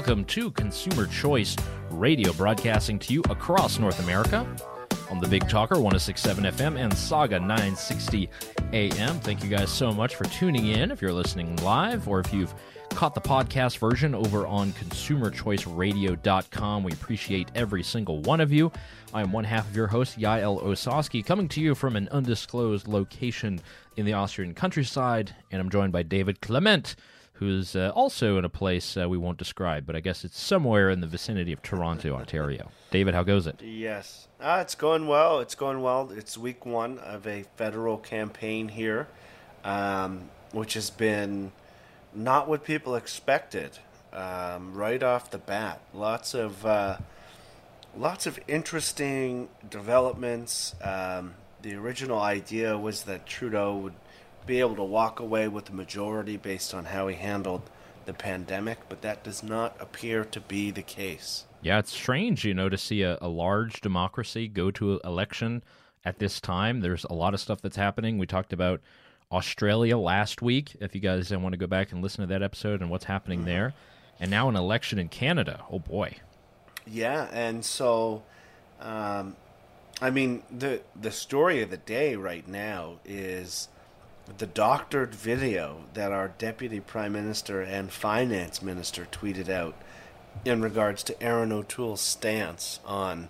Welcome to Consumer Choice Radio, broadcasting to you across North America on the Big Talker 1067 FM and Saga 960 AM. Thank you guys so much for tuning in if you're listening live or if you've caught the podcast version over on consumerchoiceradio.com. We appreciate every single one of you. I am one half of your host, Yael Ossowski, coming to you from an undisclosed location in the Austrian countryside, and I'm joined by David Clement who's uh, also in a place uh, we won't describe, but I guess it's somewhere in the vicinity of Toronto, Ontario. David, how goes it? Yes, uh, it's going well. It's going well. It's week one of a federal campaign here, um, which has been not what people expected um, right off the bat. Lots of uh, lots of interesting developments. Um, the original idea was that Trudeau would be able to walk away with the majority based on how he handled the pandemic, but that does not appear to be the case. Yeah, it's strange, you know, to see a, a large democracy go to election at this time. There's a lot of stuff that's happening. We talked about Australia last week. If you guys want to go back and listen to that episode and what's happening mm-hmm. there, and now an election in Canada. Oh boy. Yeah, and so, um, I mean, the the story of the day right now is the doctored video that our deputy prime minister and finance minister tweeted out in regards to Erin O'Toole's stance on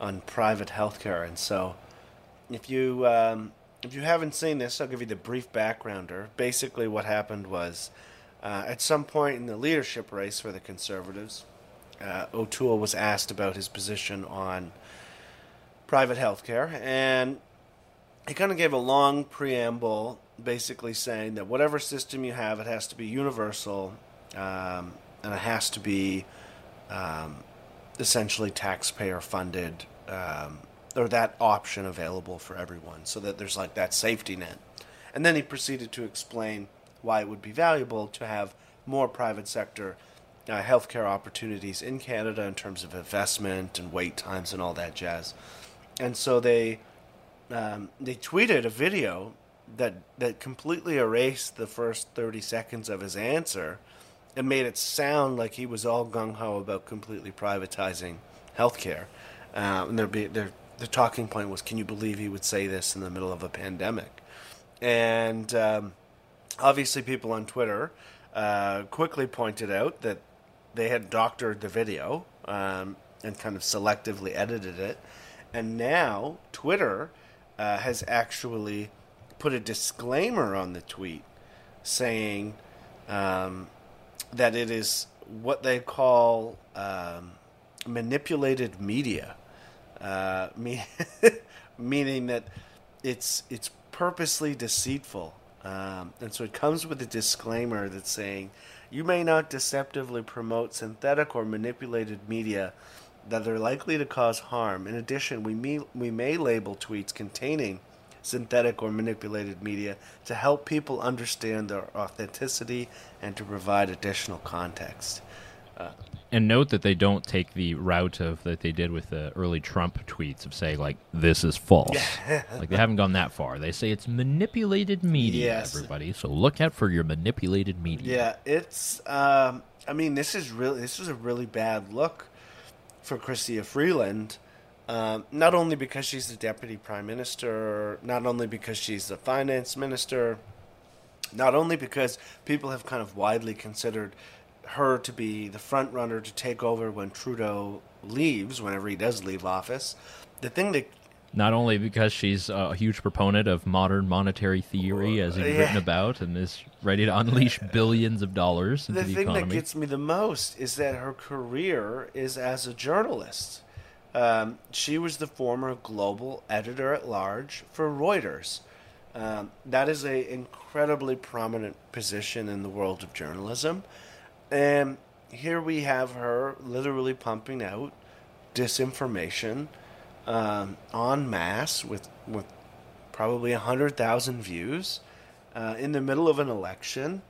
on private healthcare. And so, if you um, if you haven't seen this, I'll give you the brief backgrounder. Basically, what happened was uh, at some point in the leadership race for the Conservatives, uh, O'Toole was asked about his position on private healthcare, and he kind of gave a long preamble basically saying that whatever system you have, it has to be universal, um, and it has to be um, essentially taxpayer funded, um, or that option available for everyone, so that there's like that safety net. And then he proceeded to explain why it would be valuable to have more private sector uh, healthcare opportunities in Canada in terms of investment and wait times and all that jazz. And so they um, they tweeted a video that that completely erased the first 30 seconds of his answer and made it sound like he was all gung ho about completely privatizing healthcare. Uh, and their their the talking point was, can you believe he would say this in the middle of a pandemic? And um, obviously, people on Twitter uh, quickly pointed out that they had doctored the video um, and kind of selectively edited it. And now Twitter uh, has actually put a disclaimer on the tweet saying um, that it is what they call um, manipulated media, uh, me- meaning that it's it's purposely deceitful, um, and so it comes with a disclaimer that's saying you may not deceptively promote synthetic or manipulated media that are likely to cause harm. In addition, we may, we may label tweets containing synthetic or manipulated media to help people understand their authenticity and to provide additional context. Uh, and note that they don't take the route of that they did with the early Trump tweets of saying like this is false. like they haven't gone that far. They say it's manipulated media, yes. everybody. So look out for your manipulated media. Yeah, it's. Um, I mean, this is really this is a really bad look for Chrystia Freeland um, not only because she's the deputy prime minister, not only because she's the finance minister, not only because people have kind of widely considered her to be the front runner to take over when Trudeau leaves, whenever he does leave office. The thing that not only because she's a huge proponent of modern monetary theory, as he's yeah. written about, and is ready to unleash billions of dollars into the, the economy. thing that gets me the most is that her career is as a journalist. Um, she was the former global editor at large for Reuters. Um, that is an incredibly prominent position in the world of journalism. And here we have her literally pumping out disinformation um, en masse with, with probably 100,000 views uh, in the middle of an election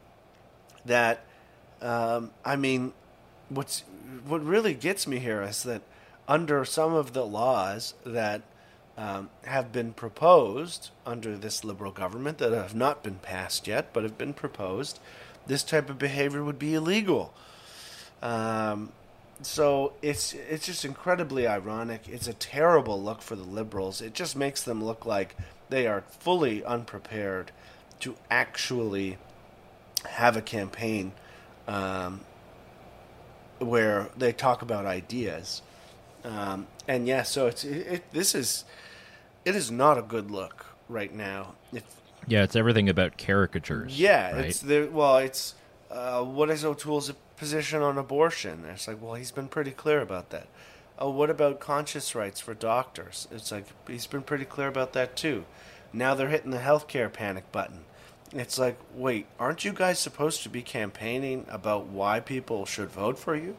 that, um, I mean, what's, what really gets me here is that under some of the laws that um, have been proposed under this liberal government that have not been passed yet, but have been proposed, this type of behavior would be illegal. Um, so it's it's just incredibly ironic. It's a terrible look for the liberals. It just makes them look like they are fully unprepared to actually have a campaign um, where they talk about ideas. Um, and yeah, so it's it, it, this is it is not a good look right now. If yeah, it's everything about caricatures. Yeah, right? it's the well, it's uh, what is O'Toole's position on abortion? It's like, well, he's been pretty clear about that. Oh, what about conscious rights for doctors? It's like he's been pretty clear about that too. Now they're hitting the healthcare panic button. It's like, wait, aren't you guys supposed to be campaigning about why people should vote for you?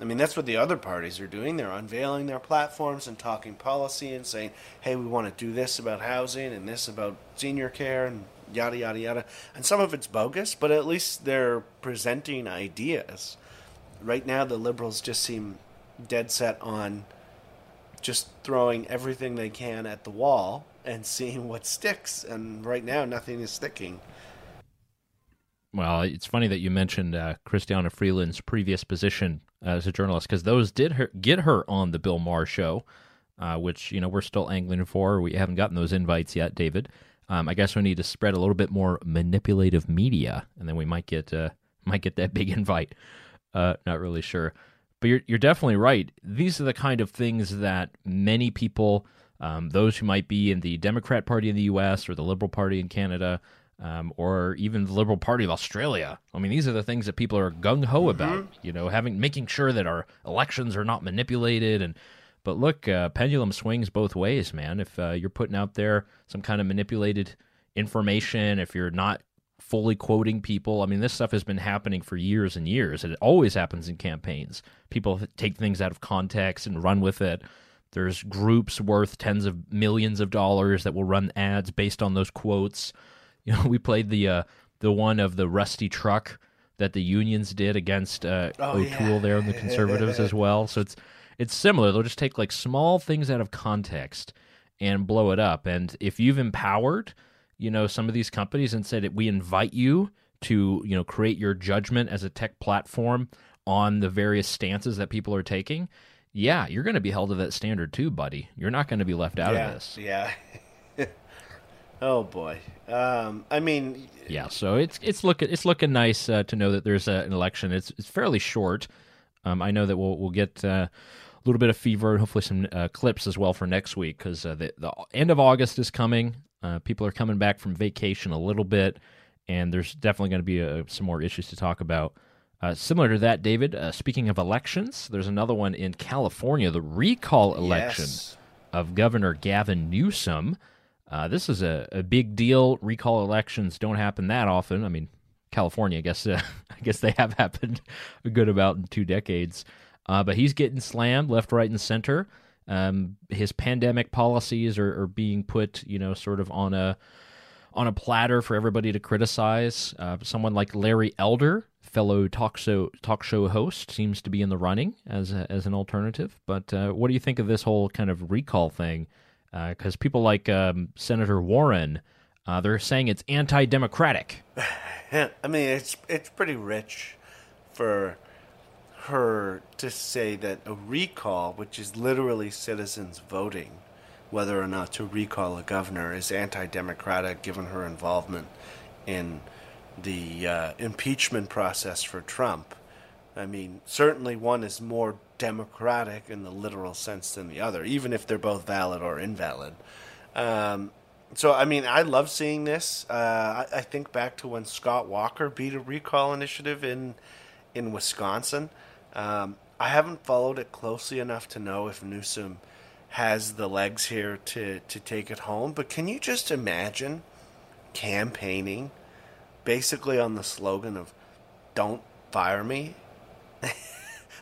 I mean, that's what the other parties are doing. They're unveiling their platforms and talking policy and saying, hey, we want to do this about housing and this about senior care and yada, yada, yada. And some of it's bogus, but at least they're presenting ideas. Right now, the liberals just seem dead set on just throwing everything they can at the wall and seeing what sticks. And right now, nothing is sticking. Well, it's funny that you mentioned uh, Chrystia Freeland's previous position as a journalist because those did her, get her on the Bill Maher show, uh, which you know we're still angling for. We haven't gotten those invites yet, David. Um, I guess we need to spread a little bit more manipulative media, and then we might get uh, might get that big invite. Uh, not really sure, but you're you're definitely right. These are the kind of things that many people, um, those who might be in the Democrat Party in the U.S. or the Liberal Party in Canada, um, or even the Liberal Party of Australia. I mean, these are the things that people are gung ho mm-hmm. about. You know, having making sure that our elections are not manipulated. And but look, uh, pendulum swings both ways, man. If uh, you're putting out there some kind of manipulated information, if you're not fully quoting people, I mean, this stuff has been happening for years and years, and it always happens in campaigns. People take things out of context and run with it. There's groups worth tens of millions of dollars that will run ads based on those quotes. You know, we played the uh, the one of the rusty truck that the unions did against uh, oh, O'Toole yeah. there and the conservatives as well. So it's it's similar. They'll just take like small things out of context and blow it up. And if you've empowered, you know, some of these companies and said we invite you to, you know, create your judgment as a tech platform on the various stances that people are taking, yeah, you're going to be held to that standard too, buddy. You're not going to be left out yeah, of this. Yeah. Oh boy. Um, I mean, yeah. So it's it's looking it's looking nice uh, to know that there's a, an election. It's it's fairly short. Um, I know that we'll we'll get uh, a little bit of fever and hopefully some uh, clips as well for next week because uh, the the end of August is coming. Uh, people are coming back from vacation a little bit, and there's definitely going to be uh, some more issues to talk about. similar to that, David. speaking of elections, there's another one in California, the recall election yes. of Governor Gavin Newsom. Uh, this is a, a big deal. Recall elections don't happen that often. I mean, California, I guess, uh, I guess they have happened a good about in two decades. Uh, but he's getting slammed left, right, and center. Um, his pandemic policies are, are, being put, you know, sort of on a on a platter for everybody to criticize. Uh, someone like Larry Elder, fellow talk show talk show host, seems to be in the running as a, as an alternative. But uh, what do you think of this whole kind of recall thing? Because uh, people like um, Senator Warren, uh, they're saying it's anti-democratic. I mean, it's it's pretty rich for her to say that a recall, which is literally citizens voting whether or not to recall a governor, is anti-democratic, given her involvement in the uh, impeachment process for Trump. I mean, certainly one is more democratic in the literal sense than the other, even if they're both valid or invalid. Um, so, I mean, I love seeing this. Uh, I, I, think back to when Scott Walker beat a recall initiative in in Wisconsin. Um, I haven't followed it closely enough to know if Newsom has the legs here to, to take it home. But can you just imagine campaigning basically on the slogan of "Don't fire me"?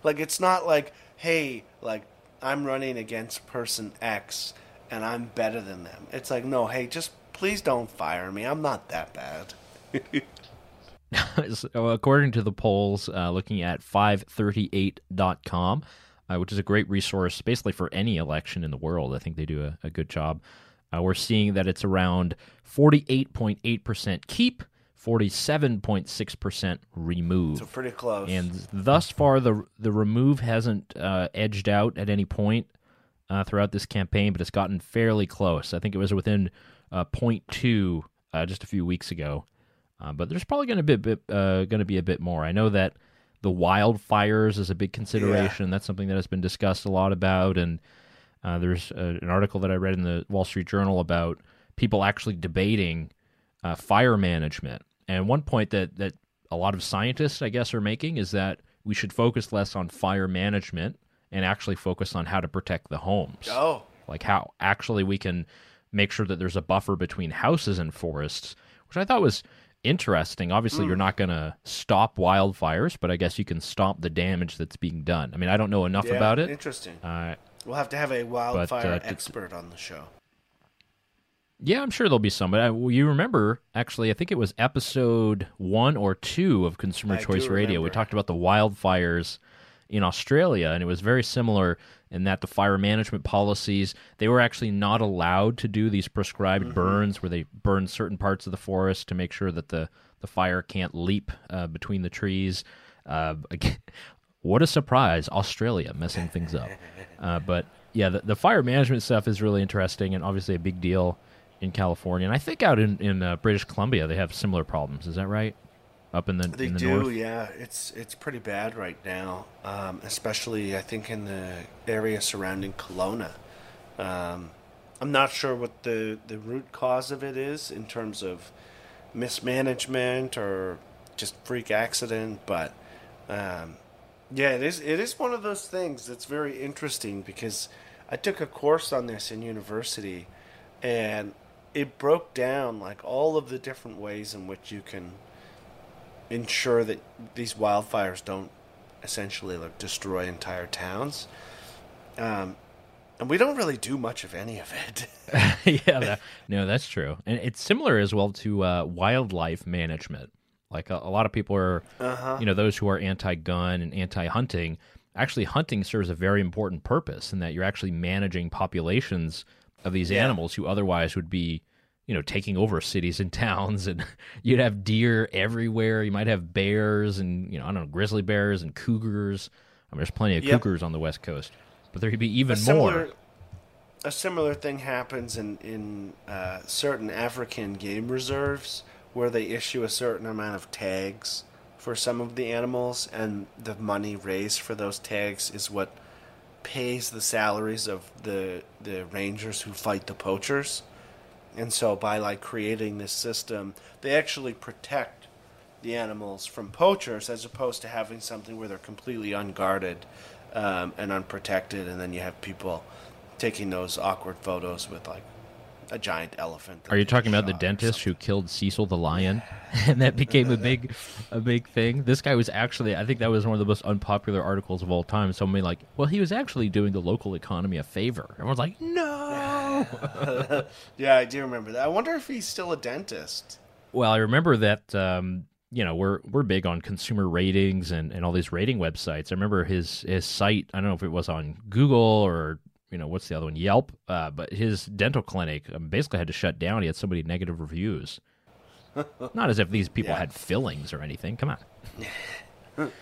Like it's not like, hey, like I'm running against person X and I'm better than them. It's like, no, hey, just please don't fire me. I'm not that bad. so according to the polls, uh, looking at 538.com, uh, which is a great resource basically for any election in the world, I think they do a, a good job. Uh, we're seeing that it's around 48.8% keep, 47.6% remove. So pretty close. And thus far, the the remove hasn't uh, edged out at any point uh, throughout this campaign, but it's gotten fairly close. I think it was within uh, 0.2 uh, just a few weeks ago. Uh, but there's probably going to be a bit, uh, going to be a bit more. I know that the wildfires is a big consideration. Yeah. That's something that has been discussed a lot about, and uh, there's a, an article that I read in the Wall Street Journal about people actually debating uh, fire management. And one point that that a lot of scientists, I guess, are making is that we should focus less on fire management and actually focus on how to protect the homes. Oh, like how actually we can make sure that there's a buffer between houses and forests, which I thought was interesting. Obviously, mm. you're not going to stop wildfires, but I guess you can stop the damage that's being done. I mean, I don't know enough yeah, about it. Interesting. Uh, we'll have to have a wildfire but, uh, expert on the show. Yeah, I'm sure there'll be some. But I, well, you remember, actually, I think it was episode one or two of Consumer I Choice Radio. Remember. We talked about the wildfires in Australia, and it was very similar in that the fire management policies they were actually not allowed to do these prescribed mm-hmm. burns where they burn certain parts of the forest to make sure that the the fire can't leap uh, between the trees. Uh, again, what a surprise! Australia messing things up, uh, but yeah, the, the fire management stuff is really interesting and obviously a big deal in California, and I think out in in uh, British Columbia they have similar problems. Is that right? Up in the they in the do, north? yeah. It's it's pretty bad right now, um, especially I think in the area surrounding Kelowna. Um, I'm not sure what the the root cause of it is in terms of mismanagement or just freak accident, but um, yeah, it is it is one of those things that's very interesting because I took a course on this in university, and it broke down like all of the different ways in which you can ensure that these wildfires don't essentially like destroy entire towns. Um, and we don't really do much of any of it. yeah, that, no, that's true, and it's similar as well to uh, wildlife management. Like a, a lot of people are, uh-huh. you know, those who are anti-gun and anti-hunting. Actually, hunting serves a very important purpose in that you're actually managing populations of these Yeah. animals who otherwise would be, you know, taking over cities and towns, and you'd have deer everywhere. You might have bears and you know, I don't know, grizzly bears and cougars. I mean, there's plenty of Yep. cougars on the west coast, but there could be even a similar, more. A similar thing happens in in uh, certain African game reserves where they issue a certain amount of tags for some of the animals, and the money raised for those tags is what pays the salaries of the the rangers who fight the poachers. And so by like creating this system, they actually protect the animals from poachers as opposed to having something where they're completely unguarded um, and unprotected, and then you have people taking those awkward photos with like a giant elephant. Are you talking about the dentist who killed Cecil the lion, and that became a big, a big thing? This guy was actually, I think that was one of the most unpopular articles of all time. Somebody like, well, he was actually doing the local economy a favor. Everyone's like, no. Yeah, I do remember that. I wonder if he's still a dentist. well, I remember that. Um, you know, we're we're big on consumer ratings and, and all these rating websites. I remember his his site. I don't know if it was on Google or you know what's the other one, Yelp. Uh, but his dental clinic um, basically had to shut down. He had so many negative reviews. Not as if these people Yeah. had fillings or anything. Come on.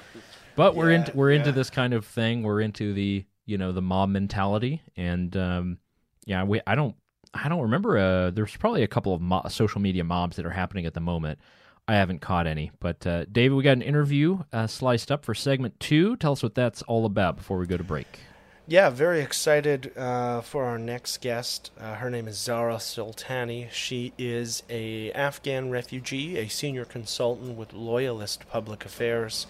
but we're Yeah, into we're into this kind of thing. We're into the you know the mob mentality, and um, yeah, we I don't I don't remember. Uh, there's probably a couple of mo- social media mobs that are happening at the moment. I haven't caught any, but uh, David, we got an interview uh, sliced up for segment two. Tell us what that's all about before we go to break. Yeah, very excited uh, for our next guest. Uh, her name is Zara Sultani. She is a Afghan refugee, a senior consultant with Loyalist Public Affairs.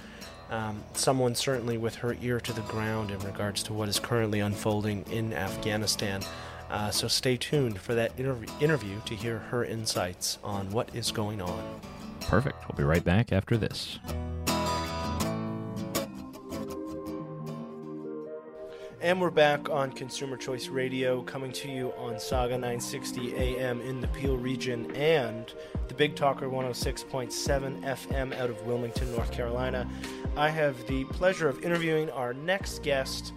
Um, someone certainly with her ear to the ground in regards to what is currently unfolding in Afghanistan. Uh, so stay tuned for that interv- interview to hear her insights on what is going on. Perfect. We'll be right back after this. And we're back on Consumer Choice Radio, coming to you on Saga 960 AM in the Peel region and the Big Talker 106.7 FM out of Wilmington, North Carolina. I have the pleasure of interviewing our next guest,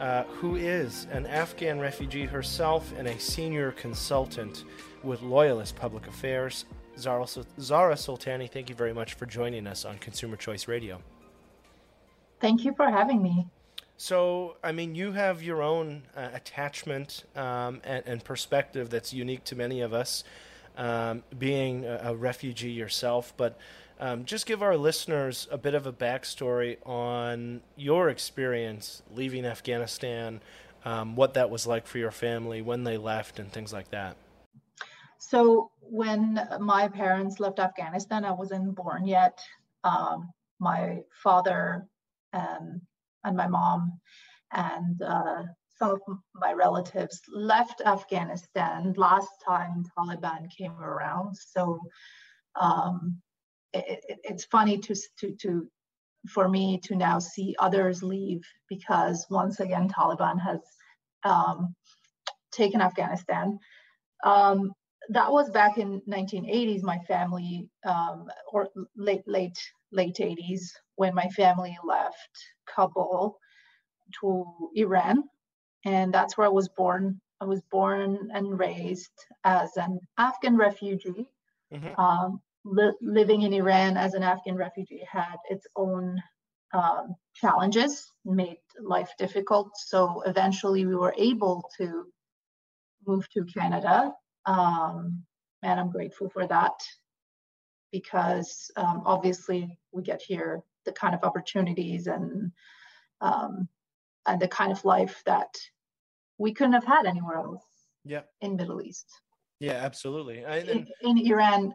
uh, who is an Afghan refugee herself and a senior consultant with Loyalist Public Affairs. Zara, Zara Sultani, thank you very much for joining us on Consumer Choice Radio. Thank you for having me. So, I mean, you have your own uh, attachment um, and, and, perspective that's unique to many of us, um, being a, a, refugee yourself. But um, just give our listeners a bit of a backstory on your experience leaving Afghanistan, um, what that was like for your family, when they left, and things like that. So, when my parents left Afghanistan, I wasn't born yet. Um, my father and my mom and uh, some of my relatives left Afghanistan last time Taliban came around. So um, it, it, it's funny to, to, to for me to now see others leave because once again Taliban has um, taken Afghanistan. Um, that was back in 1980s. My family, um, or late late late 80s, when my family left Kabul to Iran, and that's where I was born. I was born and raised as an Afghan refugee. Mm-hmm. Um, li- living in Iran as an Afghan refugee had its own um, challenges, made life difficult. So eventually, we were able to move to Canada, um, and I'm grateful for that because um, obviously we get here the kind of opportunities and um, and the kind of life that we couldn't have had anywhere else. Yeah. In Middle East. Yeah, absolutely. I, in, in, Iran,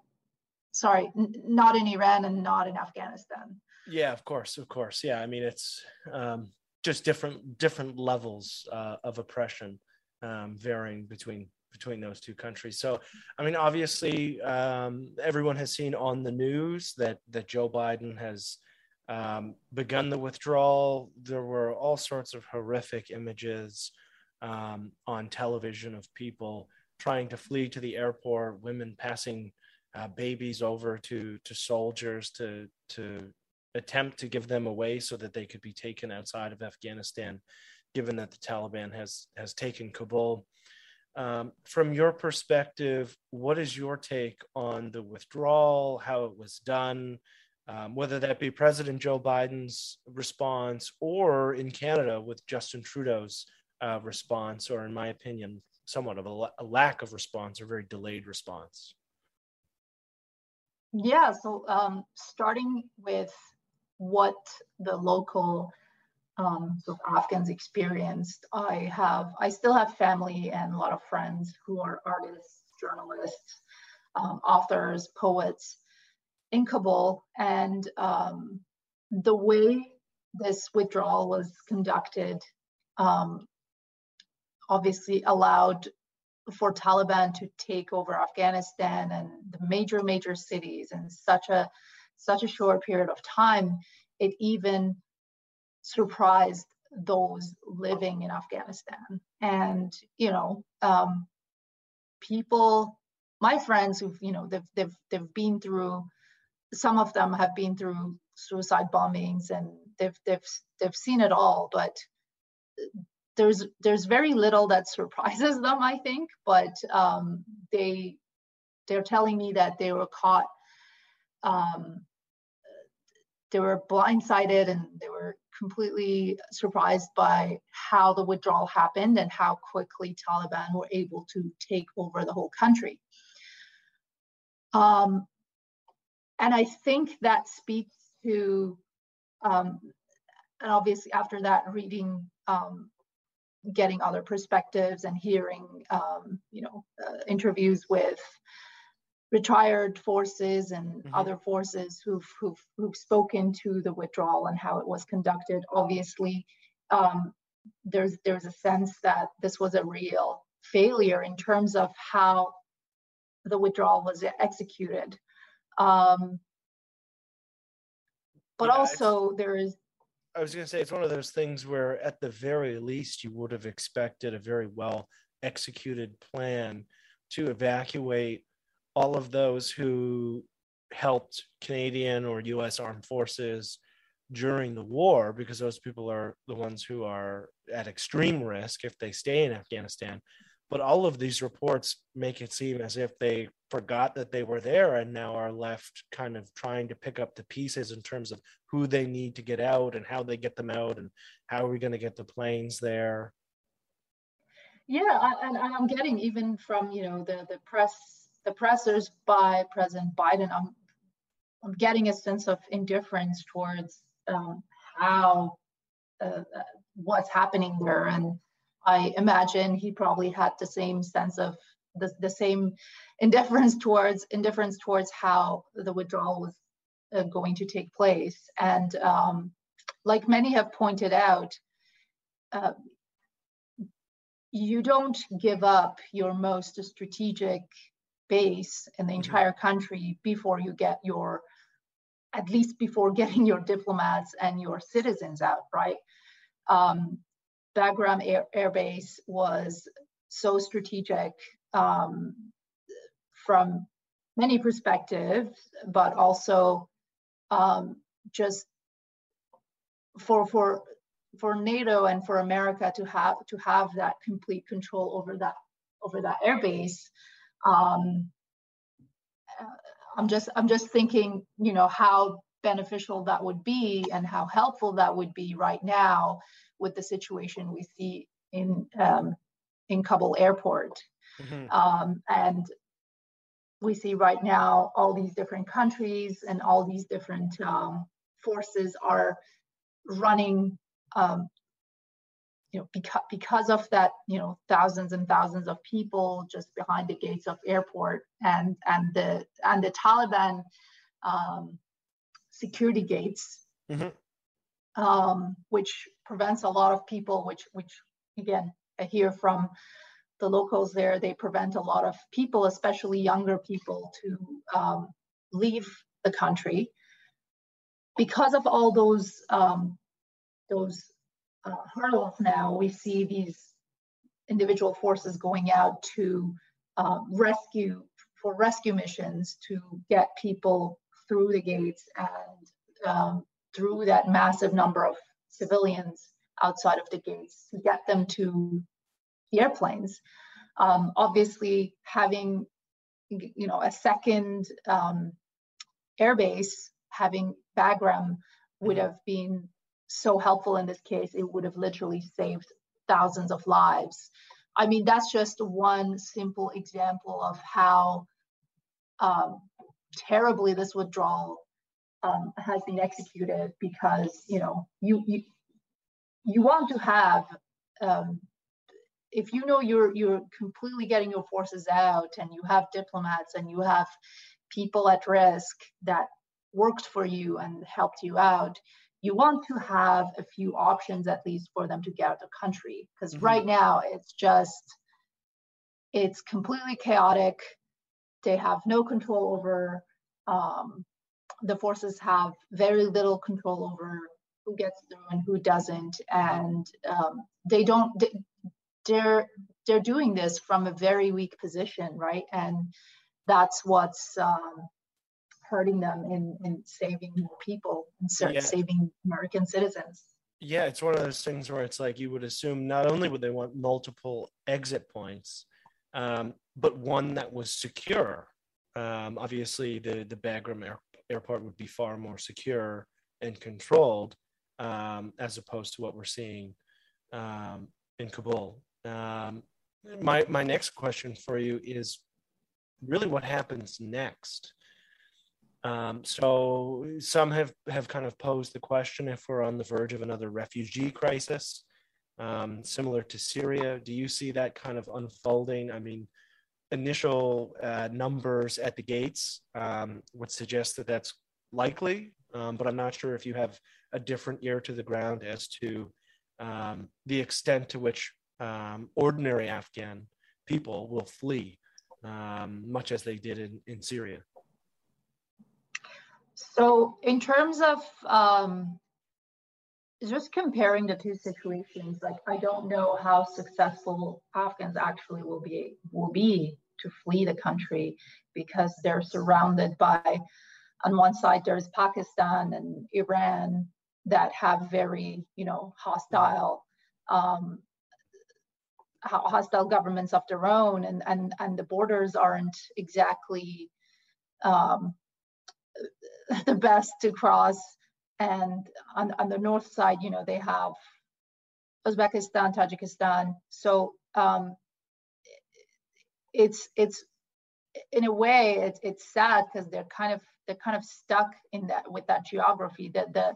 sorry, n- not in Iran and not in Afghanistan. Yeah, of course, of course. Yeah, I mean it's um, just different different levels uh, of oppression um, varying between between those two countries. So, I mean, obviously, um, everyone has seen on the news that that Joe Biden has um, begun the withdrawal. There were all sorts of horrific images um, on television of people trying to flee to the airport, women passing uh, babies over to to soldiers to to attempt to give them away so that they could be taken outside of Afghanistan, given that the Taliban has has taken Kabul. Um, from your perspective, what is your take on the withdrawal, how it was done, um, whether that be President Joe Biden's response or in Canada with Justin Trudeau's uh, response, or in my opinion, somewhat of a, a lack of response or very delayed response? Yeah, so um, starting with what the local um, so Afghans experienced. I have, I still have family and a lot of friends who are artists, journalists, um, authors, poets in Kabul, and um, the way this withdrawal was conducted um, obviously allowed for Taliban to take over Afghanistan and the major major cities in such a such a short period of time. It even surprised those living in Afghanistan. And, you know, um, people, my friends who've, you know, they've, they've, they've been through, some of them have been through suicide bombings and they've, they've, they've seen it all, but there's, there's very little that surprises them, I think, but um, they, they're telling me that they were caught um, they were blindsided and they were completely surprised by how the withdrawal happened and how quickly Taliban were able to take over the whole country. Um, and I think that speaks to, um, and obviously after that, reading, um, getting other perspectives and hearing, um, you know, uh, interviews with retired forces and mm-hmm. other forces who've, who've, who've spoken to the withdrawal and how it was conducted. Obviously, um, there's there's a sense that this was a real failure in terms of how the withdrawal was executed. Um, but yeah, also there is. I was going to say it's one of those things where, at the very least, you would have expected a very well executed plan to evacuate all of those who helped Canadian or US armed forces during the war, because those people are the ones who are at extreme risk if they stay in Afghanistan. But all of these reports make it seem as if they forgot that they were there and now are left kind of trying to pick up the pieces in terms of who they need to get out and how they get them out and how are we going to get the planes there. Yeah and, and i'm getting even from you know the the press the pressers by president biden i'm i'm getting a sense of indifference towards um, how uh, uh what's happening there. And I imagine he probably had the same sense of the, the same indifference towards indifference towards how the withdrawal was uh, going to take place. And um, like many have pointed out, uh, you don't give up your most strategic base in the mm-hmm. entire country before you get your at least before getting your diplomats and your citizens out right um, Bagram Air, Air Base was so strategic um, from many perspectives, but also um, just for for for NATO and for America to have to have that complete control over that over that airbase. Um, I'm just I'm just thinking, you know, how beneficial that would be and how helpful that would be right now with the situation we see in um, in Kabul airport. Mm-hmm. Um, and we see right now all these different countries and all these different um, forces are running um, you know because because of that you know thousands and thousands of people just behind the gates of airport and and the and the taliban um, security gates mm-hmm um, which prevents a lot of people, which which again I hear from the locals there, they prevent a lot of people, especially younger people, to um, leave the country because of all those um, those uh, hurdles. Now we see these individual forces going out to uh, rescue for rescue missions to get people through the gates and um, through that massive number of civilians outside of the gates to get them to the airplanes. Um, obviously, having you know a second um, airbase, having Bagram would mm-hmm. have been so helpful in this case. It would have literally saved thousands of lives. I mean, that's just one simple example of how um, terribly this withdrawal um, has been executed because you know you you, you want to have um, if you know you're you're completely getting your forces out and you have diplomats and you have people at risk that worked for you and helped you out you want to have a few options at least for them to get out of the country because mm-hmm. right now it's just it's completely chaotic they have no control over um, the forces have very little control over who gets through and who doesn't, and um, they don't. They're they're doing this from a very weak position, right? And that's what's um, hurting them in in saving more people and yeah. saving American citizens. Yeah, it's one of those things where it's like you would assume not only would they want multiple exit points, um, but one that was secure. Um, obviously, the the Bagram Air, airport would be far more secure and controlled um, as opposed to what we're seeing um, in Kabul. Um, my, my next question for you is really what happens next. Um, so some have, have kind of posed the question if we're on the verge of another refugee crisis, um, similar to Syria. Do you see that kind of unfolding? I mean, initial uh, numbers at the gates um, would suggest that that's likely, um, but I'm not sure if you have a different ear to the ground as to um, the extent to which um, ordinary Afghan people will flee, um, much as they did in, in Syria. So, in terms of um, just comparing the two situations, like I don't know how successful Afghans actually will be will be to flee the country because they're surrounded by on one side there's Pakistan and Iran that have very you know hostile um, hostile governments of their own, and and and the borders aren't exactly um, the best to cross. And on on the north side, you know, they have Uzbekistan, Tajikistan. So um, it's it's in a way it's it's sad because they're kind of they're kind of stuck in that with that geography that the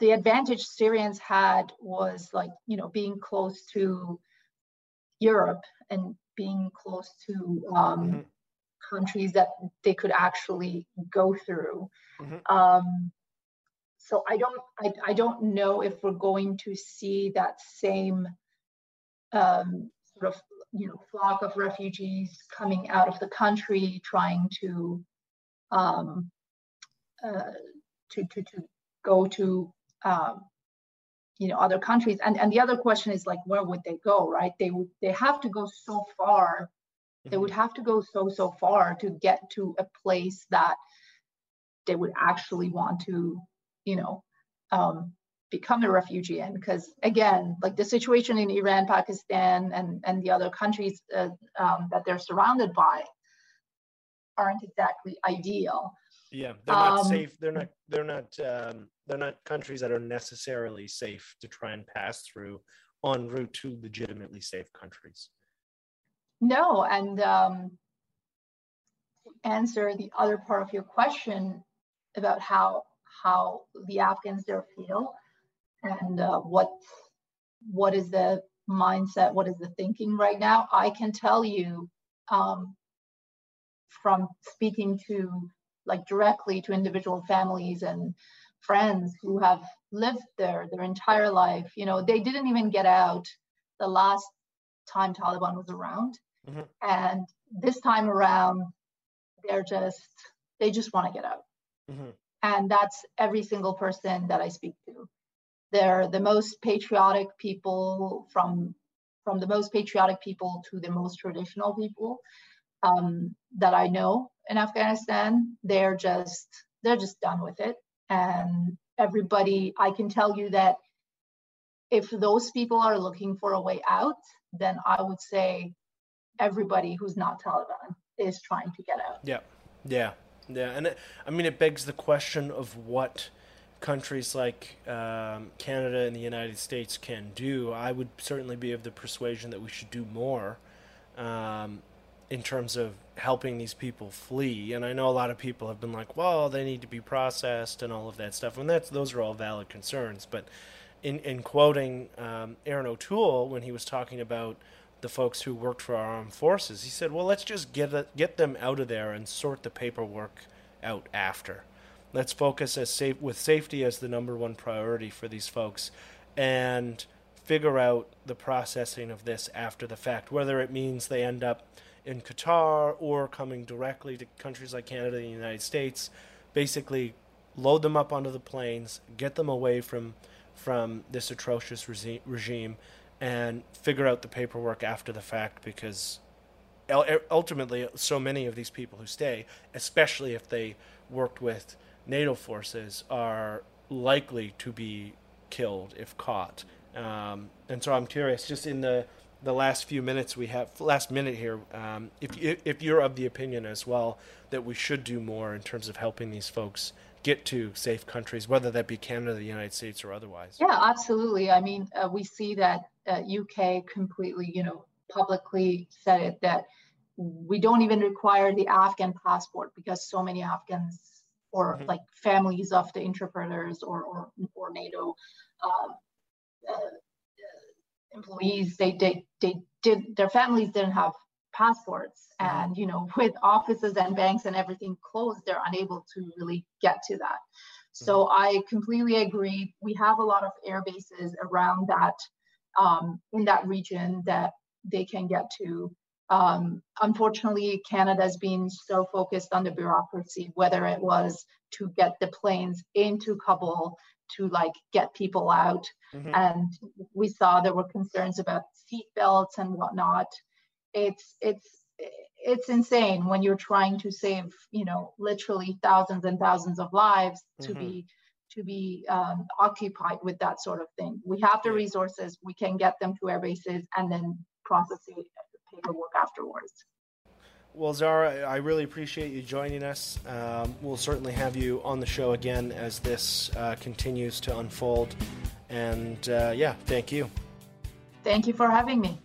the advantage Syrians had was like you know being close to Europe and being close to um, mm-hmm. countries that they could actually go through. Mm-hmm. Um, so I don't I, I don't know if we're going to see that same um, sort of you know flock of refugees coming out of the country trying to um, uh, to, to to go to um, you know other countries and and the other question is like where would they go right they would they have to go so far they would mm-hmm. have to go so so far to get to a place that they would actually want to you know um, become a refugee in because again like the situation in iran pakistan and and the other countries uh, um, that they're surrounded by aren't exactly ideal yeah they're not um, safe they're not they're not um, they're not countries that are necessarily safe to try and pass through en route to legitimately safe countries. No, and um, answer the other part of your question about how how the Afghans there feel and uh, what what is the mindset, what is the thinking right now. I can tell you um, from speaking to like directly to individual families and friends who have lived there their entire life. You know, they didn't even get out the last time Taliban was around. Mm-hmm. And this time around, they're just, they just want to get out. Mm-hmm. And that's every single person that I speak to. They're the most patriotic people from from the most patriotic people to the most traditional people um, that I know in Afghanistan. They're just they're just done with it. And everybody i can tell you that if those people are looking for a way out then i would say everybody who's not taliban is trying to get out. Yeah. Yeah. Yeah. And it, i mean it begs the question of what countries like um, canada and the united states can do i would certainly be of the persuasion that we should do more um, in terms of helping these people flee. And I know a lot of people have been like, well, they need to be processed and all of that stuff. And that's those are all valid concerns. But in, in quoting um, Erin O'Toole when he was talking about the folks who worked for our armed forces, he said, well, let's just get, a, get them out of there and sort the paperwork out after. Let's focus as safe with safety as the number one priority for these folks and figure out the processing of this after the fact, whether it means they end up in Qatar or coming directly to countries like Canada and the United States, basically load them up onto the planes, get them away from from this atrocious regi- regime, and figure out the paperwork after the fact because ultimately so many of these people who stay, especially if they worked with NATO forces, are likely to be killed if caught. Um, and so I'm curious, just in the the last few minutes we have, last minute here, um, if if you're of the opinion as well that we should do more in terms of helping these folks get to safe countries, whether that be Canada, the United States, or otherwise. Yeah, absolutely. I mean, uh, we see that uh, UK completely, you know, publicly said it that we don't even require the Afghan passport because so many Afghans or mm-hmm. like families of the interpreters or or, or NATO uh, uh employees they they they did their families didn't have passports mm-hmm. and you know with offices and banks and everything closed they're unable to really get to that so mm-hmm. i completely agree we have a lot of air bases around that um, in that region that they can get to um, unfortunately canada's been so focused on the bureaucracy whether it was to get the planes into kabul to like get people out. Mm-hmm. And we saw there were concerns about seat belts and whatnot. It's it's it's insane when you're trying to save, you know, literally thousands and thousands of lives mm-hmm. to be to be um, occupied with that sort of thing. We have the resources, we can get them to Airbases and then process the paperwork afterwards. Well, Zara, I really appreciate you joining us. Um, we'll certainly have you on the show again as this uh, continues to unfold. And uh, yeah, thank you. Thank you for having me.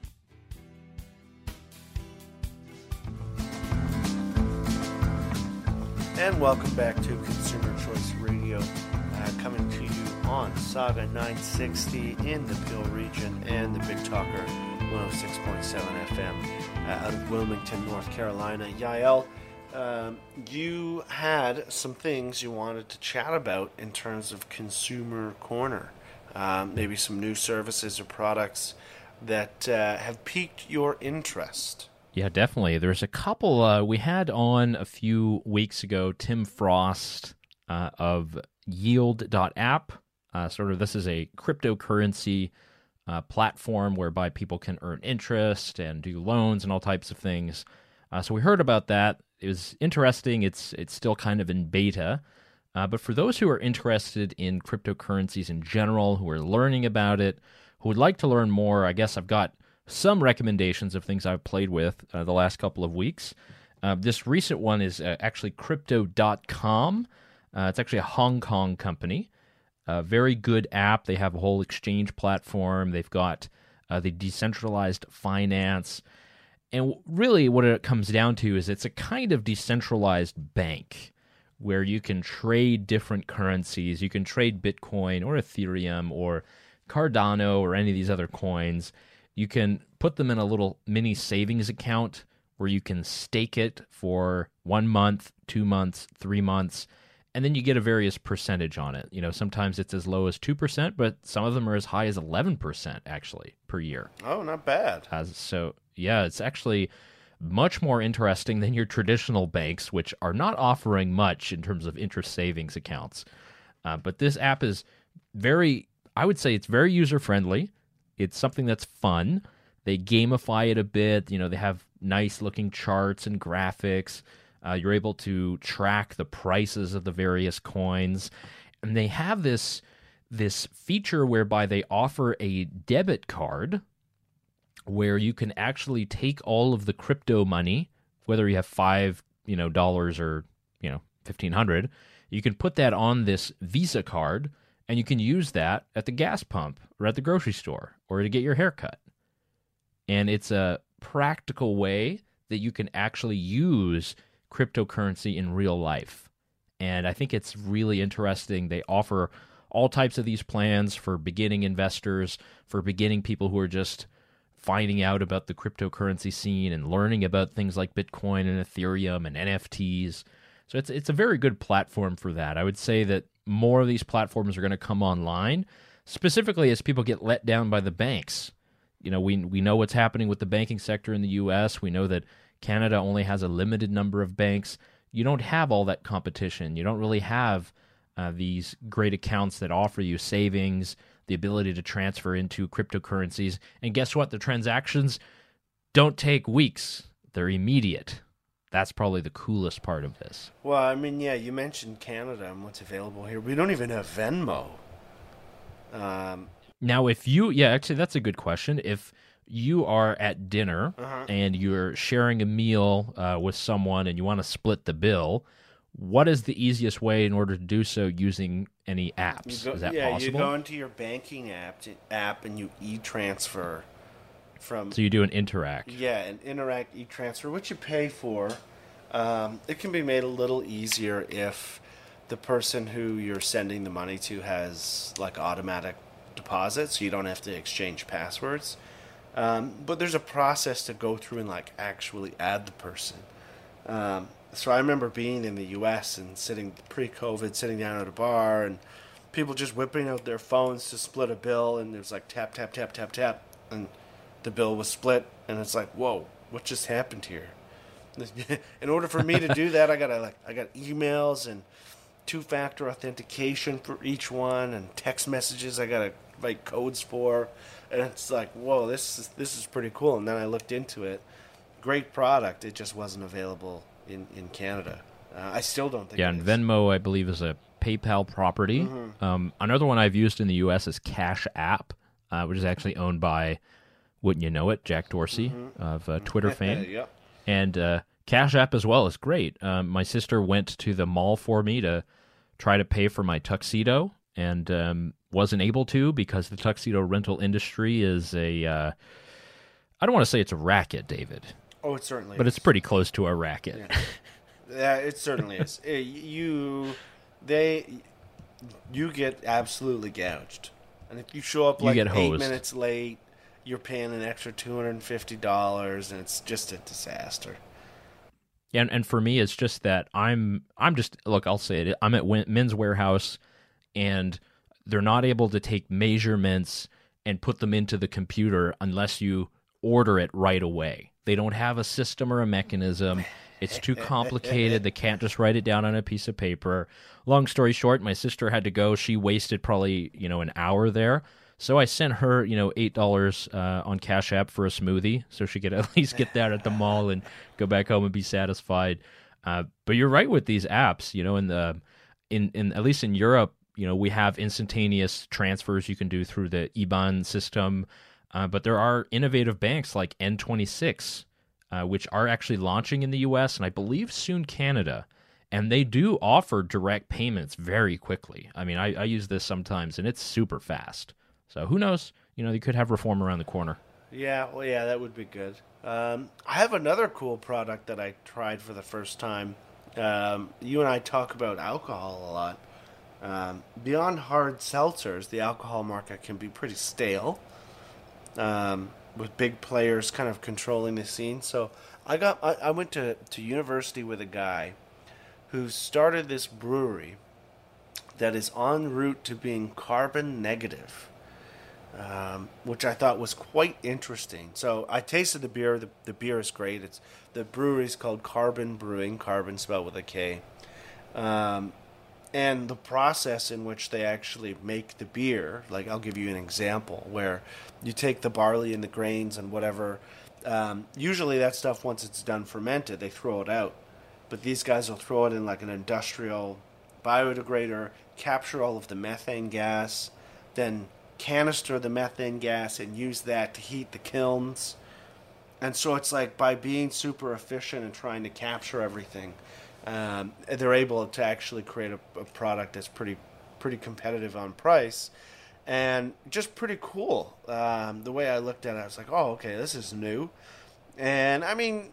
And welcome back to Consumer Choice Radio, uh, coming to you on Sauga 960 in the Peel region and the Big Talker 106.7 FM uh, out of Wilmington, North Carolina. Yael, um, you had some things you wanted to chat about in terms of Consumer Corner. Um, maybe some new services or products that uh, have piqued your interest. Yeah, definitely. There's a couple uh, we had on a few weeks ago. Tim Frost uh, of Yield.app. Uh, sort of, this is a cryptocurrency uh, platform whereby people can earn interest and do loans and all types of things. Uh, so we heard about that. It was interesting. It's it's still kind of in beta, uh, but for those who are interested in cryptocurrencies in general, who are learning about it, who would like to learn more, I guess I've got some recommendations of things I've played with uh, the last couple of weeks. Uh, this recent one is uh, actually Crypto.com. Uh, it's actually a Hong Kong company. A very good app. They have a whole exchange platform. They've got uh, the decentralized finance. And really, what it comes down to is it's a kind of decentralized bank where you can trade different currencies. You can trade Bitcoin or Ethereum or Cardano or any of these other coins you can put them in a little mini savings account where you can stake it for one month, two months, three months, and then you get a various percentage on it. You know, sometimes it's as low as 2%, but some of them are as high as 11% actually per year. Oh, not bad. As, so, yeah, it's actually much more interesting than your traditional banks, which are not offering much in terms of interest savings accounts. Uh, but this app is very, I would say it's very user friendly. It's something that's fun. They gamify it a bit. You know, they have nice looking charts and graphics. Uh, you're able to track the prices of the various coins, and they have this this feature whereby they offer a debit card where you can actually take all of the crypto money, whether you have five, you know, dollars or you know fifteen hundred, you can put that on this Visa card, and you can use that at the gas pump or at the grocery store or to get your hair cut. And it's a practical way that you can actually use cryptocurrency in real life. And I think it's really interesting. They offer all types of these plans for beginning investors, for beginning people who are just finding out about the cryptocurrency scene and learning about things like Bitcoin and Ethereum and NFTs. So it's it's a very good platform for that. I would say that more of these platforms are going to come online, specifically as people get let down by the banks. You know, we we know what's happening with the banking sector in the U.S. We know that Canada only has a limited number of banks. You don't have all that competition. You don't really have uh, these great accounts that offer you savings, the ability to transfer into cryptocurrencies. And guess what? The transactions don't take weeks; they're immediate. That's probably the coolest part of this. Well, I mean, yeah, you mentioned Canada and what's available here. We don't even have Venmo. Um, now, if you, yeah, actually, that's a good question. If you are at dinner uh-huh. and you're sharing a meal uh, with someone and you want to split the bill, what is the easiest way in order to do so using any apps? Go, is that yeah, possible? you go into your banking app, app and you e-transfer from. So you do an Interac. Yeah, an Interac e-transfer, which you pay for. Um, it can be made a little easier if the person who you're sending the money to has like automatic deposits, so you don't have to exchange passwords. Um, but there's a process to go through and like actually add the person. Um, so I remember being in the U.S. and sitting pre-COVID, sitting down at a bar, and people just whipping out their phones to split a bill, and there's like tap tap tap tap tap, and the bill was split, and it's like, whoa, what just happened here? in order for me to do that, I gotta like I got emails and two-factor authentication for each one, and text messages I gotta write codes for, and it's like, whoa, this is this is pretty cool. And then I looked into it, great product. It just wasn't available in in Canada. Uh, I still don't think. Yeah, and Venmo, I believe, is a PayPal property. Um, another one I've used in the U.S. is Cash App, uh, which is actually owned by, wouldn't you know it, Jack Dorsey of uh, Twitter fame. yep. And uh, Cash App as well is great. Um, my sister went to the mall for me to try to pay for my tuxedo and um, wasn't able to because the tuxedo rental industry is a. Uh, I don't want to say it's a racket, David, Oh, it certainly. but is. it's pretty close to a racket. Yeah, it certainly is. Eh, you, they, you get absolutely gouged, and if you show up like eight minutes late, you're paying an extra two hundred and fifty dollars, and it's just a disaster. And and for me, it's just that I'm I'm just look. I'll say it. I'm at Men's Wearhouse, and they're not able to take measurements and put them into the computer unless you order it right away. They don't have a system or a mechanism. It's too complicated. They can't just write it down on a piece of paper. Long story short, my sister had to go. She wasted probably you know an hour there. So I sent her, you know, eight dollars uh, on Cash App for a smoothie, so she could at least get that at the mall and go back home and be satisfied. Uh, but you're right with these apps, you know, in the in in at least in Europe, you know, we have instantaneous transfers you can do through the IBAN system. Uh, but there are innovative banks like N26, uh, which are actually launching in the U.S. and I believe soon Canada, and they do offer direct payments very quickly. I mean, I, I use this sometimes and it's super fast. So who knows? You know, you could have reform around the corner. Yeah, well, yeah, that would be good. Um, I have another cool product that I tried for the first time. Um, you and I talk about alcohol a lot. Um, beyond hard seltzers, the alcohol market can be pretty stale, um, with big players kind of controlling the scene. So I got I, I went to, to university with a guy who started this brewery that is en route to being carbon negative um, which I thought was quite interesting. So I tasted the beer. The, the beer is great. It's the brewery is called Karbon Brewing. Carbon spelled with a K. Um, and the process in which they actually make the beer, like I'll give you an example where you take the barley and the grains and whatever. Um, usually that stuff once it's done fermented, they throw it out. But these guys will throw it in like an industrial biodegrader, capture all of the methane gas, then canister the methane gas and use that to heat the kilns. And so it's like by being super efficient and trying to capture everything, um, they're able to actually create a, a product that's pretty pretty competitive on price and just pretty cool. Um, the way I looked at it, I was like, oh, okay, this is new. And I mean,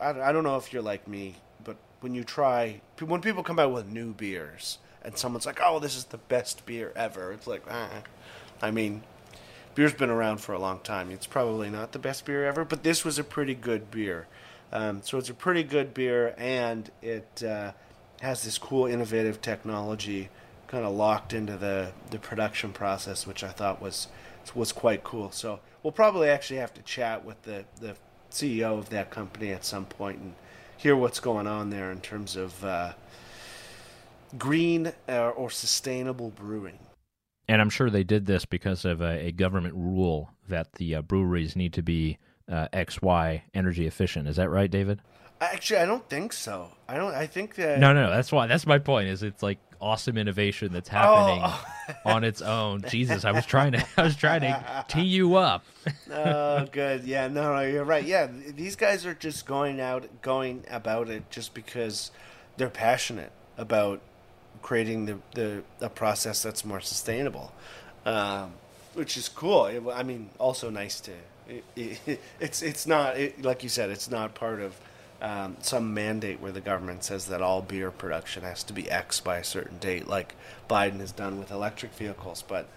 I, I don't know if you're like me, but when you try, when people come out with new beers and someone's like, oh, this is the best beer ever, it's like, ah. I mean, beer's been around for a long time. It's probably not the best beer ever, but this was a pretty good beer. Um, so it's a pretty good beer, and it uh, has this cool, innovative technology kind of locked into the, the production process, which I thought was was quite cool. So we'll probably actually have to chat with the, the CEO of that company at some point and hear what's going on there in terms of uh, green uh, or sustainable brewing. And I'm sure they did this because of a, a government rule that the uh, breweries need to be uh, XY energy efficient. Is that right, David? Actually, I don't think so. I don't. I think that No, no, no. That's why. That's my point. Is it's like awesome innovation that's happening Oh. on its own. Jesus, I was trying to. I was trying to tee you up. oh, good. Yeah, no, no, you're right. Yeah, these guys are just going out, going about it just because they're passionate about creating the the a process that's more sustainable, um, which is cool. I mean, also nice to. It, it, it's it's not it, like you said. It's not part of. Um, some mandate where the government says that all beer production has to be X by a certain date, like Biden has done with electric vehicles. But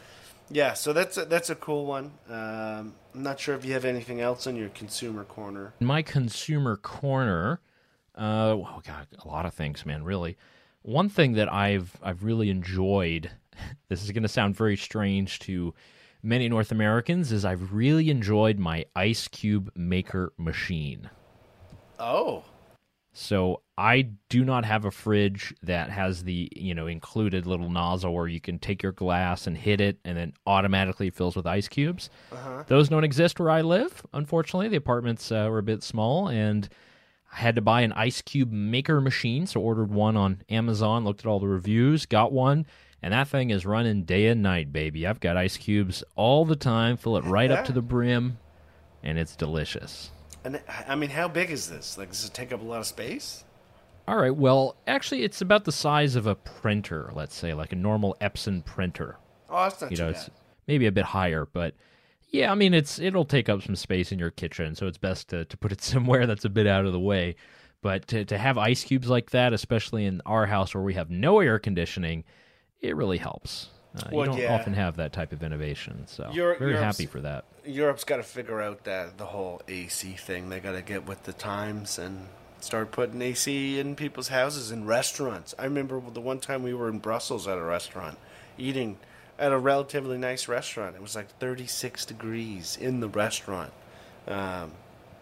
yeah, so that's a, that's a cool one. Um, I'm not sure if you have anything else on your consumer corner. In my consumer corner, uh, oh god, a lot of things, man. Really, one thing that I've I've really enjoyed. This is going to sound very strange to many North Americans. Is I've really enjoyed my ice cube maker machine. Oh, So I do not have a fridge that has the you know included little nozzle where you can take your glass and hit it and then automatically fills with ice cubes. Those don't exist where I live. Unfortunately, the apartments uh, were a bit small, and I had to buy an ice cube maker machine, so ordered one on Amazon, looked at all the reviews, got one, and that thing is running day and night, baby. I've got ice cubes all the time, fill it right up to the brim, and it's delicious. And I mean, how big is this? Like, does it take up a lot of space? All right, well, actually, it's about the size of a printer, let's say, like a normal Epson printer. Oh, that's not you too know, bad. it's maybe a bit higher, but yeah, I mean, it's it'll take up some space in your kitchen, so it's best to, to put it somewhere that's a bit out of the way. But to, to have ice cubes like that, especially in our house where we have no air conditioning, it really helps. Uh, Well, you don't yeah. often have that type of innovation, so You're- very you're happy for that. Europe's got to figure out that the whole AC thing. They got to get with the times and start putting AC in people's houses and restaurants. I remember the one time we were in Brussels at a restaurant eating at a relatively nice restaurant. It was like 36 degrees in the restaurant. Um,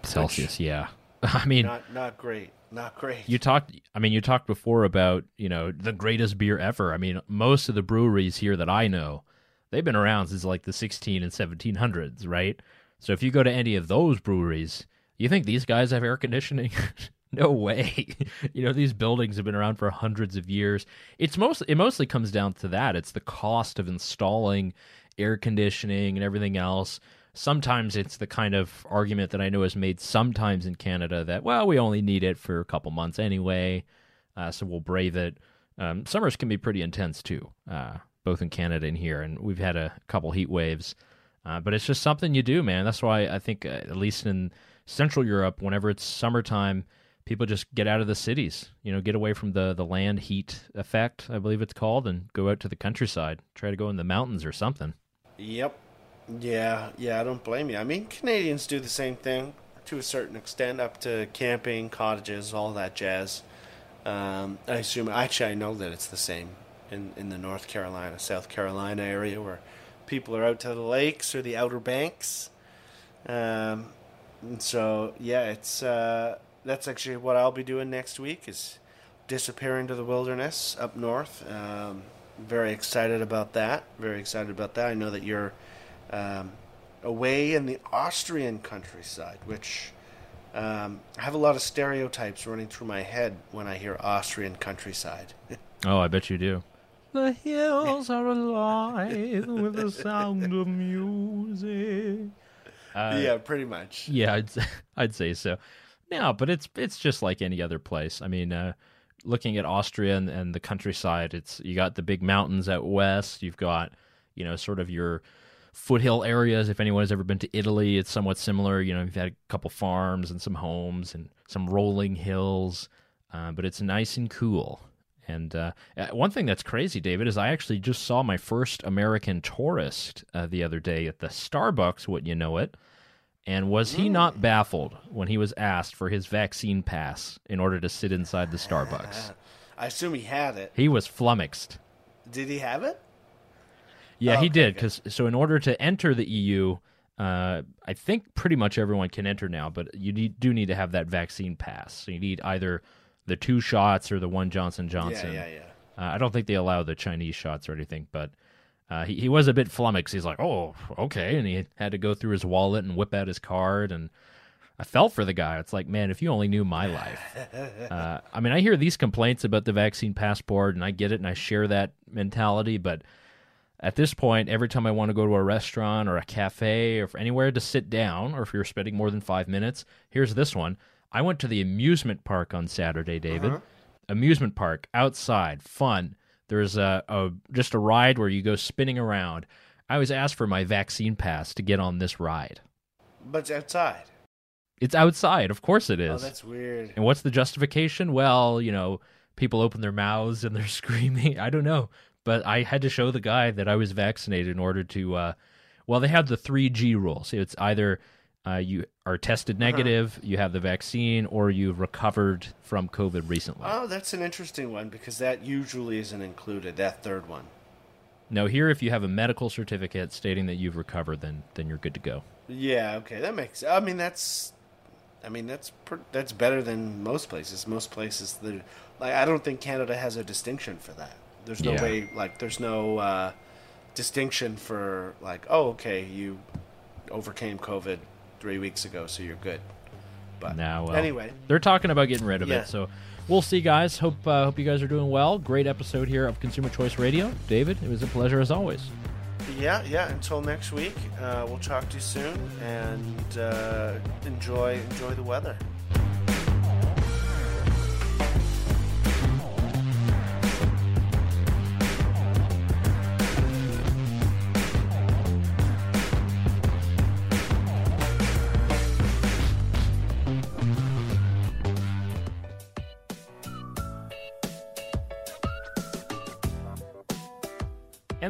Celsius, yeah. I mean, not not great. Not great. you talked i mean you talked before about you know the greatest beer ever. I mean most of the breweries here that i know they've been around since like the 16 and 1700s right? So if you go to any of those breweries you think these guys have air conditioning? No way. You know these buildings have been around for hundreds of years. It's most it mostly comes down to that. It's the cost of installing air conditioning and everything else sometimes it's the kind of argument that I know is made sometimes in Canada that well we only need it for a couple months anyway, uh, so we'll brave it. Um, summers can be pretty intense too, uh, both in Canada and here, and we've had a couple heat waves. Uh, but it's just something you do, man. That's why I think, uh, at least in Central Europe, whenever it's summertime, people just get out of the cities. You know, get away from the the land heat effect, I believe it's called, and go out to the countryside. Try to go in the mountains or something. Yep. Yeah, yeah, I don't blame you. I mean, Canadians do the same thing to a certain extent, up to camping, cottages, all that jazz. Um, I assume, actually, I know that it's the same in, in the North Carolina, South Carolina area where people are out to the lakes or the Outer Banks. Um, and so, yeah, it's uh, that's actually what I'll be doing next week is disappear into the wilderness up north. Um, very excited about that. Very excited about that. I know that you're um, away in the Austrian countryside, which um, I have a lot of stereotypes running through my head when I hear Austrian countryside. Oh, I bet you do. The hills are alive with the sound of music. Uh, yeah, pretty much. Yeah, I'd I'd say so. No, but it's it's just like any other place. I mean, uh, looking at Austria and, and the countryside, it's you got the big mountains out west. You've got you know sort of your foothill areas. If anyone has ever been to Italy, it's somewhat similar. You know, you've had a couple farms and some homes and some rolling hills, uh, but it's nice and cool. And uh, uh, one thing that's crazy, David, is I actually just saw my first American tourist uh, the other day at the Starbucks. Wouldn't you know it? And was he not baffled when he was asked for his vaccine pass in order to sit inside the Starbucks? I assume he had it. He was flummoxed. Did he have it? Yeah, he Okay, did. Because so in order to enter the EU, uh, I think pretty much everyone can enter now, but you need, do need to have that vaccine pass. So you need either the two shots or the one Johnson Johnson. Yeah, yeah, yeah. Uh, I don't think they allow the Chinese shots or anything, but uh, he he was a bit flummoxed. He's like, "Oh, okay," and he had to go through his wallet and whip out his card. And I felt for the guy. It's like, man, if you only knew my life. Uh, I mean, I hear these complaints about the vaccine passport, and I get it, and I share that mentality. But at this point, every time I want to go to a restaurant or a cafe or anywhere to sit down, or if you're spending more than five minutes, here's this one. I went to the amusement park on Saturday, David. Uh-huh. Amusement park, outside, fun. There's a, a just a ride where you go spinning around. I was asked for my vaccine pass to get on this ride. But it's outside. It's outside, of course it oh, is. Oh, that's weird. And what's the justification? Well, you know, people open their mouths and they're screaming. I don't know. But I had to show the guy that I was vaccinated in order to, uh, well, they have the 3G rule. So it's either uh, you are tested negative, you have the vaccine, or you've recovered from COVID recently. Oh, that's an interesting one because that usually isn't included. That third one. No, here, if you have a medical certificate stating that you've recovered, then then you're good to go. Yeah, okay, that makes. I mean, that's. I mean, that's that's better than most places. Most places, the like, I don't think Canada has a distinction for that. There's no Yeah. way, like, there's no uh, distinction for like, oh, okay, you overcame COVID three weeks ago, so you're good. But Now, well, anyway, they're talking about getting rid of Yeah. it. So we'll see, guys. Hope uh, hope you guys are doing well. Great episode here of Consumer Choice Radio. David, it was a pleasure as always. yeah, yeah. Until next week, uh, we'll talk to you soon, and uh, enjoy enjoy the weather.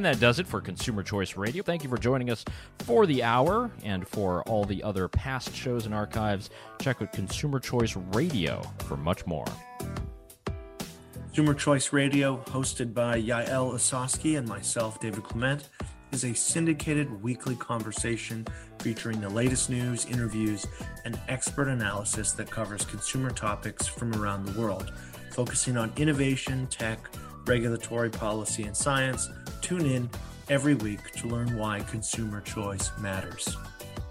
And that does it for Consumer Choice Radio. Thank you for joining us for the hour and for all the other past shows and archives. Check out Consumer Choice Radio for much more. Consumer Choice Radio, hosted by Yael Ossowski and myself, David Clement, is a syndicated weekly conversation featuring the latest news, interviews, and expert analysis that covers consumer topics from around the world, focusing on innovation, tech, regulatory policy, and science. Tune in every week to learn why consumer choice matters.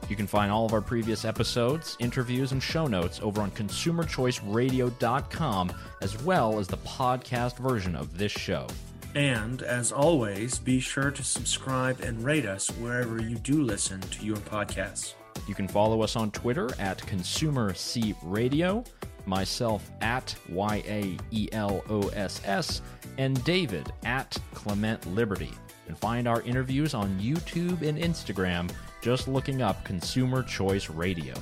You can find all of our previous episodes, interviews, and show notes over on consumerchoiceradio.com, as well as the podcast version of this show. And as always, be sure to subscribe and rate us wherever you do listen to your podcasts. You can follow us on Twitter at Consumer C Radio, myself at Y A E L O S S, and David at Clement Liberty. And find our interviews on YouTube and Instagram just looking up Consumer Choice Radio.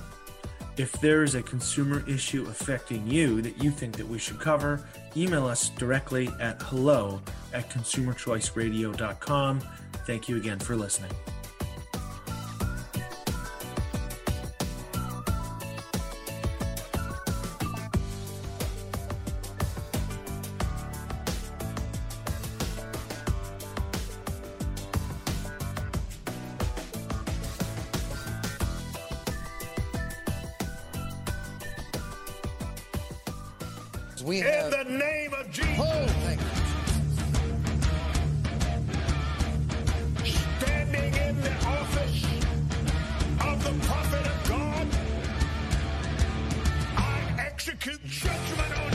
If there is a consumer issue affecting you that you think that we should cover, email us directly at hello at consumerchoiceradio.com. Thank you again for listening. Execute judgment